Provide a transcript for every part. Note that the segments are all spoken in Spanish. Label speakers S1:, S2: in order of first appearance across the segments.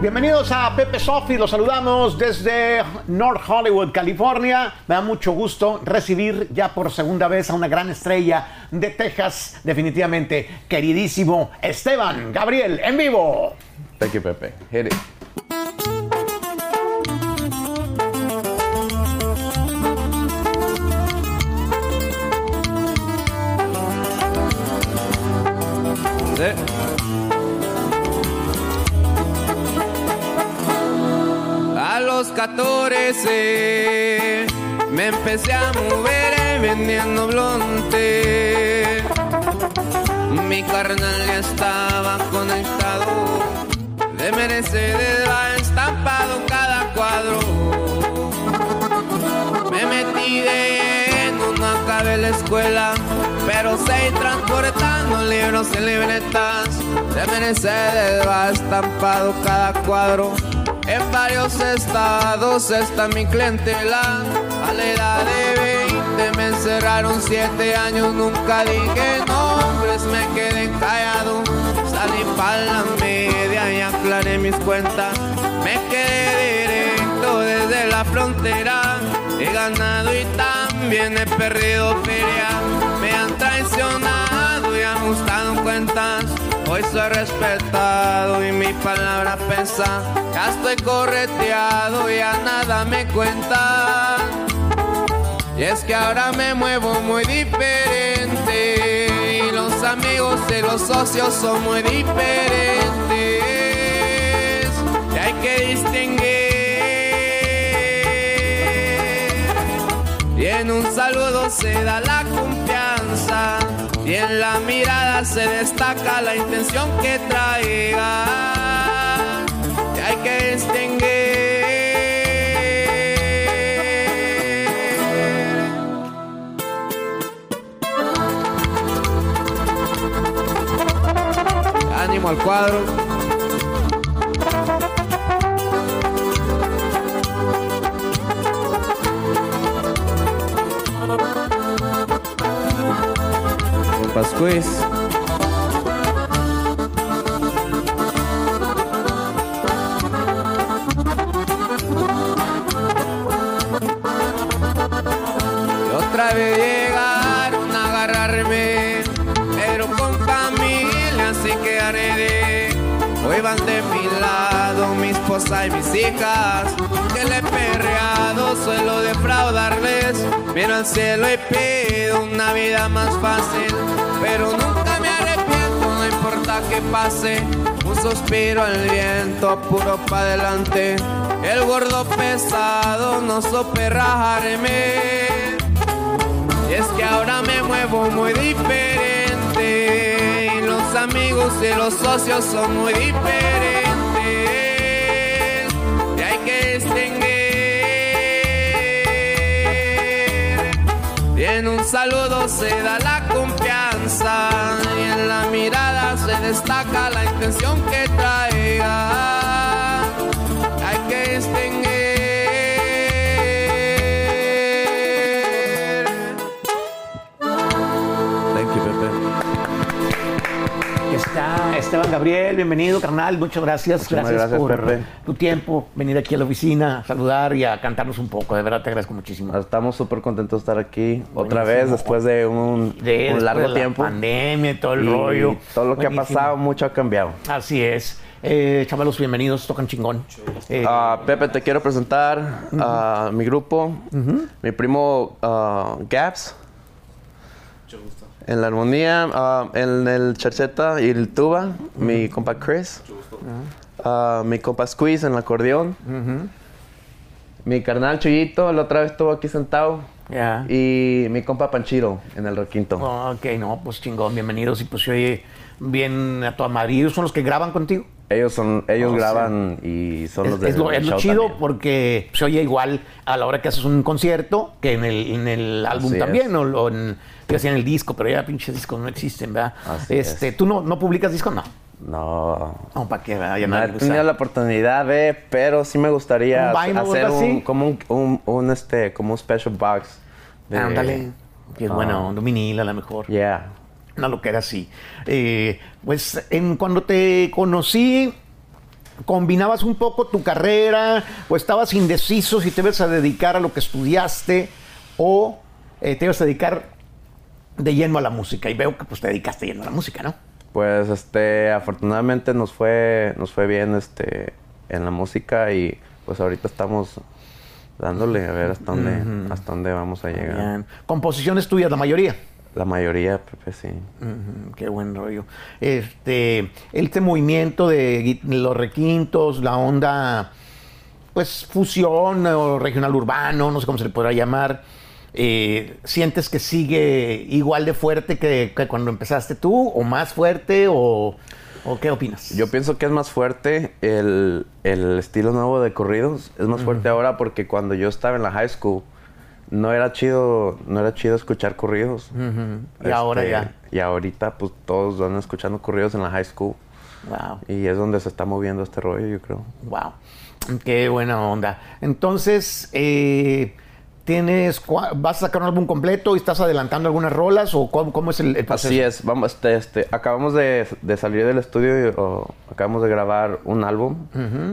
S1: Bienvenidos a Pepe Sofi, los saludamos desde North Hollywood, California. Me da mucho gusto recibir ya por segunda vez a una gran estrella de Texas, definitivamente queridísimo Esteban Gabriel en vivo.
S2: Thank you, Pepe. Hit it. That's it.
S3: 14 me empecé a mover eh, vendiendo blonte. Mi carnal ya estaba conectado. De Mercedes va estampado cada cuadro. Me metí de no acabé la escuela. Pero seguí transportando libros y libretas. De Mercedes va estampado cada cuadro. En varios estados está mi clientela. A la edad de 20 me encerraron 7 años. Nunca dije nombres, me quedé callado. Salí para la media y aclaré mis cuentas. Me quedé directo desde la frontera. He ganado y también he perdido feria. Me han traicionado cuentas. Hoy soy respetado y mi palabra pesa. Ya estoy correteado y a nada me cuenta. Y es que ahora me muevo muy diferente. Y los amigos y los socios son muy diferentes. Y hay que distinguir. Y en un saludo se da la confianza. Y en la mirada se destaca la intención que traiga. Y hay que distinguir. Ánimo al cuadro. Y otra vez llegaron a agarrarme, pero con familia así que haré Hoy van de mi esposa y mis hijas, que le he perreado, suelo defraudarles. Miro al cielo y pido una vida más fácil, pero nunca me arrepiento, no importa que pase. Un suspiro al viento, puro pa' adelante. El gordo pesado no supe rajarme. Y es que ahora me muevo muy diferente. Y los amigos y los socios son muy diferentes. Saludo se da la confianza. Y en la mirada se destaca la intención que traiga.
S1: Esteban Gabriel, bienvenido carnal, muchas gracias.
S2: Gracias,
S1: por
S2: Pepe.
S1: tu tiempo, venir aquí a la oficina, a saludar y a cantarnos un poco, de verdad te agradezco muchísimo.
S2: Estamos súper contentos de estar aquí otra vez después de un,
S1: De-
S2: un largo
S1: de la
S2: tiempo.
S1: pandemia y todo el
S2: Y
S1: rollo.
S2: Todo lo que ha pasado, mucho ha cambiado.
S1: Así es. Eh, chavalos, bienvenidos, tocan chingón. Eh,
S2: Ah, Pepe, te quiero presentar a mi grupo, mi primo ah, Gaps. En la armonía, ah, en el charcheta y el tuba, mi compa Chris. Ah, mi compa Squeeze en el acordeón. Mi carnal Chuyito, la otra vez estuvo aquí sentado. Y mi compa Panchito en el requinto.
S1: Ok, no, pues chingón, bienvenidos y pues oye bien a toda Madrid. ¿Ellos son los que graban contigo?
S2: Ellos son, ellos
S1: Oh, sí.
S2: graban y son los
S1: Es,
S2: de
S1: es lo, es lo chido
S2: también.
S1: porque se oye igual a la hora que haces un concierto que en el, en el álbum
S2: Así
S1: también, o, o en, hacían el disco, pero ya pinches discos no existen, ¿verdad?
S2: Así
S1: este,
S2: es.
S1: ¿Tú no, no publicas discos? No.
S2: No.
S1: No, ¿para qué? Ya
S2: No he tenido la oportunidad de, pero sí me gustaría
S1: ¿Un
S2: hacer un, como un, un, un, este, como un special box.
S1: Ándale.
S2: Ah.
S1: bueno, un vinil a lo mejor.
S2: Yeah.
S1: Una loquera así. Eh, pues en, cuando te conocí, combinabas un poco tu carrera o estabas indeciso si te ibas a dedicar a lo que estudiaste o eh, te ibas a dedicar de lleno a la música? Y veo que pues te dedicaste de lleno a la música, ¿no?
S2: Pues este, afortunadamente nos fue, nos fue bien este, en la música y pues ahorita estamos dándole a ver hasta dónde, hasta dónde vamos a llegar.
S1: Bien. Composiciones tuyas, la mayoría.
S2: La mayoría, Pepe, sí.
S1: Ujú, Qué buen rollo. Este, este movimiento de los requintos, la onda, pues fusión o regional urbano, no sé cómo se le podrá llamar. eh, ¿Sientes que sigue igual de fuerte que, que cuando empezaste tú, o más fuerte, o, o qué opinas?
S2: Yo pienso que es más fuerte el, el estilo nuevo de corridos. Es más fuerte ahora porque cuando yo estaba en la high school no era chido, no era chido escuchar corridos.
S1: Y ahora ya.
S2: Y ahorita pues todos van escuchando corridos en la high school.
S1: Wow.
S2: Y es donde se está moviendo este rollo, yo creo.
S1: Wow. Qué buena onda. Entonces, eh, ¿tienes, ¿vas a sacar un álbum completo y estás adelantando algunas rolas o cómo, cómo es el, el proceso?
S2: Así es, vamos, este, este, acabamos de, de salir del estudio y o, acabamos de grabar un álbum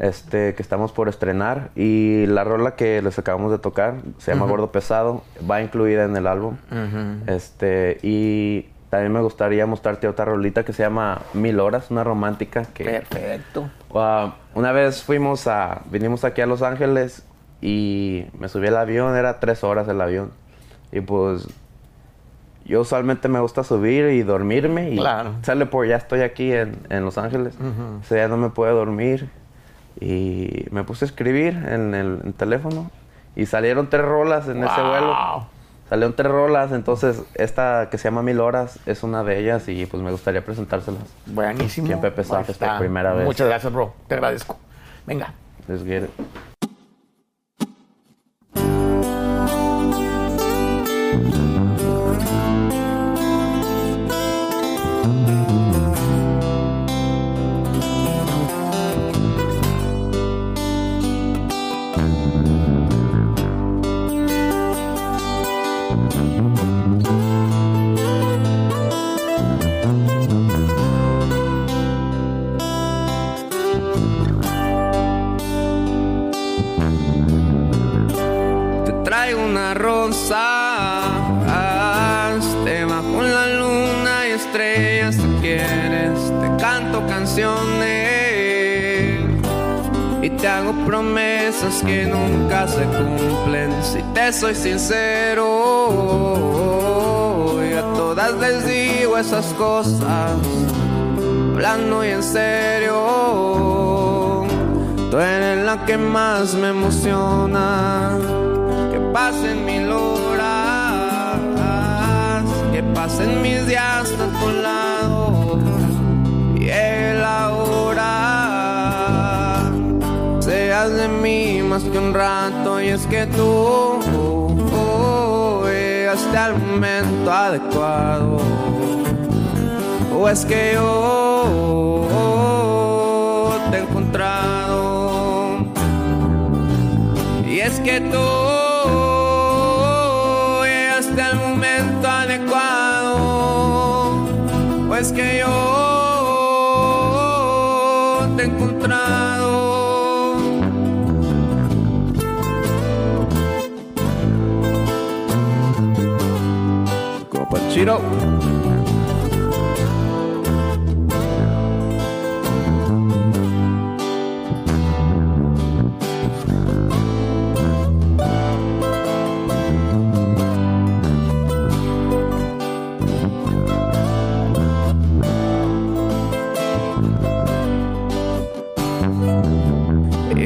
S2: este, que estamos por estrenar y la rola que les acabamos de tocar se llama Gordo Pesado, va incluida en el álbum. este, y también me gustaría mostrarte otra rolita que se llama Mil Horas, una romántica que...
S1: Perfecto.
S2: Uh, una vez fuimos a, vinimos aquí a Los Ángeles y me subí al avión, era tres horas el avión. Y pues yo usualmente me gusta subir y dormirme y
S1: Claro.
S2: sale por ya estoy aquí en, en Los Ángeles. O sea, ya no me puedo dormir. Y me puse a escribir en el en teléfono y salieron tres rolas en ese
S1: Wow.
S2: vuelo. Salieron tres rolas, entonces esta que se llama Mil Horas es una de ellas y pues me gustaría presentárselas.
S1: Buenísimo.
S2: Aquí en Pepe Soft esta primera vez.
S1: Muchas gracias, bro. Te agradezco. Venga.
S2: Let's get it.
S3: Y te hago promesas que nunca se cumplen. Si te soy sincero, y a todas les digo esas cosas, hablando y en serio. Tú eres la que más me emociona. Que pasen mil horas, que pasen mis días a tu lado. De mí más que un rato. Y es que tú llegaste al momento adecuado. O es que yo te he encontrado. Y es que tú llegaste al momento adecuado. O es que yo Y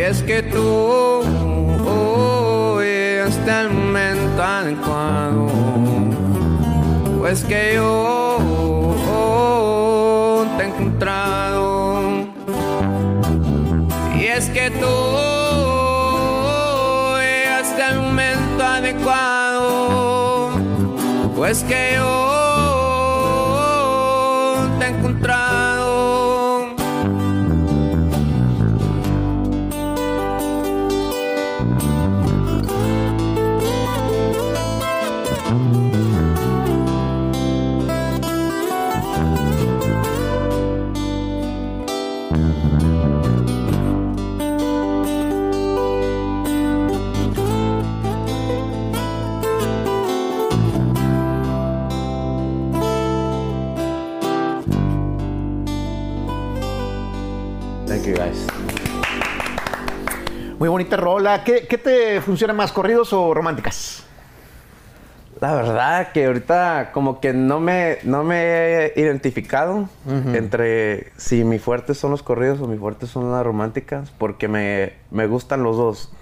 S3: es que tú llegaste al momento adecuado. Pues que yo te he encontrado. Y es que tú llegaste al momento adecuado. Pues que yo te he encontrado.
S1: Bonita rola. ¿Qué, qué te funciona más, corridos o románticas?
S2: La verdad que ahorita como que no me, no me he identificado entre si mi fuerte son los corridos o mi fuerte son las románticas, porque me, me gustan los dos.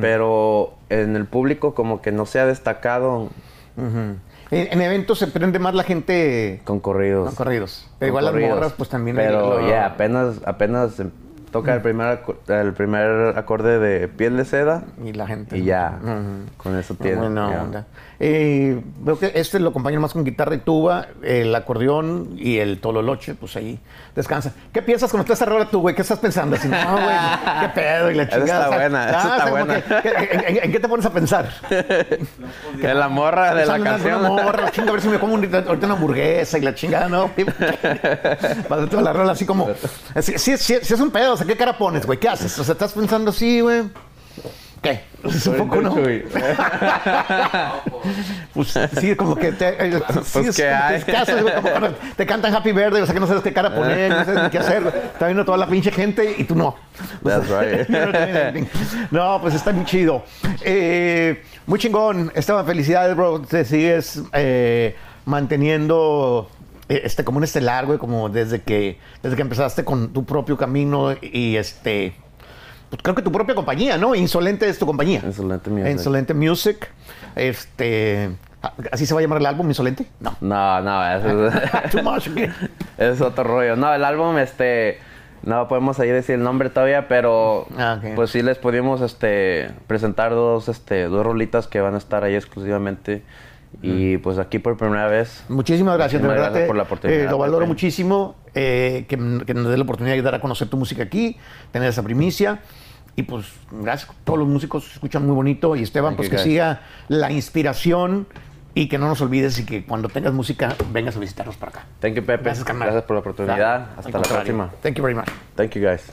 S2: Pero en el público como que no se ha destacado
S1: En, en eventos se prende más la gente
S2: con corridos.
S1: con corridos.
S2: Con
S1: igual las morras, pues también.
S2: Pero ya, apenas, apenas em- toca el primer, el primer acorde de piel de seda
S1: Y la gente.
S2: y ya,
S1: Ujú.
S2: con eso
S1: Ah,
S2: tiene.
S1: buena
S2: ya.
S1: onda. Eh, veo que este lo acompañan más con guitarra y tuba, el acordeón y el tololoche, pues ahí descansa. ¿Qué piensas cuando estás rola tú, güey? ¿Qué estás pensando? Así, no, güey, qué pedo y la chingada.
S2: está
S1: o sea,
S2: buena,
S1: ah,
S2: está buena.
S1: que- en, en- en qué te pones a pensar?
S2: Que la morra de la canción.
S1: Una morra, chinga, a ver si me como un- ahorita una hamburguesa y la chingada, ¿no? Para toda la rola así como... Sí, sí, sí, sí es un pedo, o sea, ¿qué cara pones, güey? ¿Qué haces? O sea, estás pensando así, güey. ¿Qué? Poco, ¿no? Pues sí, como que te. eh, sí,
S2: Pues,
S1: es como
S2: ¿qué hay?
S1: que casas, güey, como cuando te cantan Happy Birthday, o sea que no sabes qué cara poner, no sabes ni qué hacer. Está viendo toda la pinche gente y tú no.
S2: That's right.
S1: no, pues está muy chido. Eh, muy chingón. Esteban, felicidades, bro. Te sigues eh, manteniendo este como un estelar, güey, como desde que, desde que empezaste con tu propio camino y este. pues creo que tu propia compañía, ¿no? Insolente es tu compañía.
S2: Insolente Music.
S1: Insolente Music. Este. ¿Así se va a llamar el álbum, Insolente? No.
S2: No, no, es,
S1: Too much.
S2: es otro rollo. No, el álbum, este, no podemos ahí decir el nombre todavía, pero
S1: Ah,
S2: pues sí les pudimos, este, presentar dos, este, dos rolitas que van a estar ahí exclusivamente. Y pues aquí por primera vez.
S1: Muchísimas gracias, de verdad.
S2: gracias por la oportunidad,
S1: eh, lo valoro muchísimo eh, que, que nos dé la oportunidad de ayudar a conocer tu música aquí, tener esa primicia. Y pues, gracias. Todos los músicos escuchan muy bonito. Y Esteban,
S2: Thank
S1: pues
S2: you,
S1: que
S2: guys.
S1: siga la inspiración y que no nos olvides y que cuando tengas música vengas a visitarnos para acá.
S2: Thank you, Pepe.
S1: Gracias, carnal.
S2: Gracias por la oportunidad.
S1: Claro,
S2: Hasta la próxima.
S1: Thank you very much.
S2: Thank you, guys.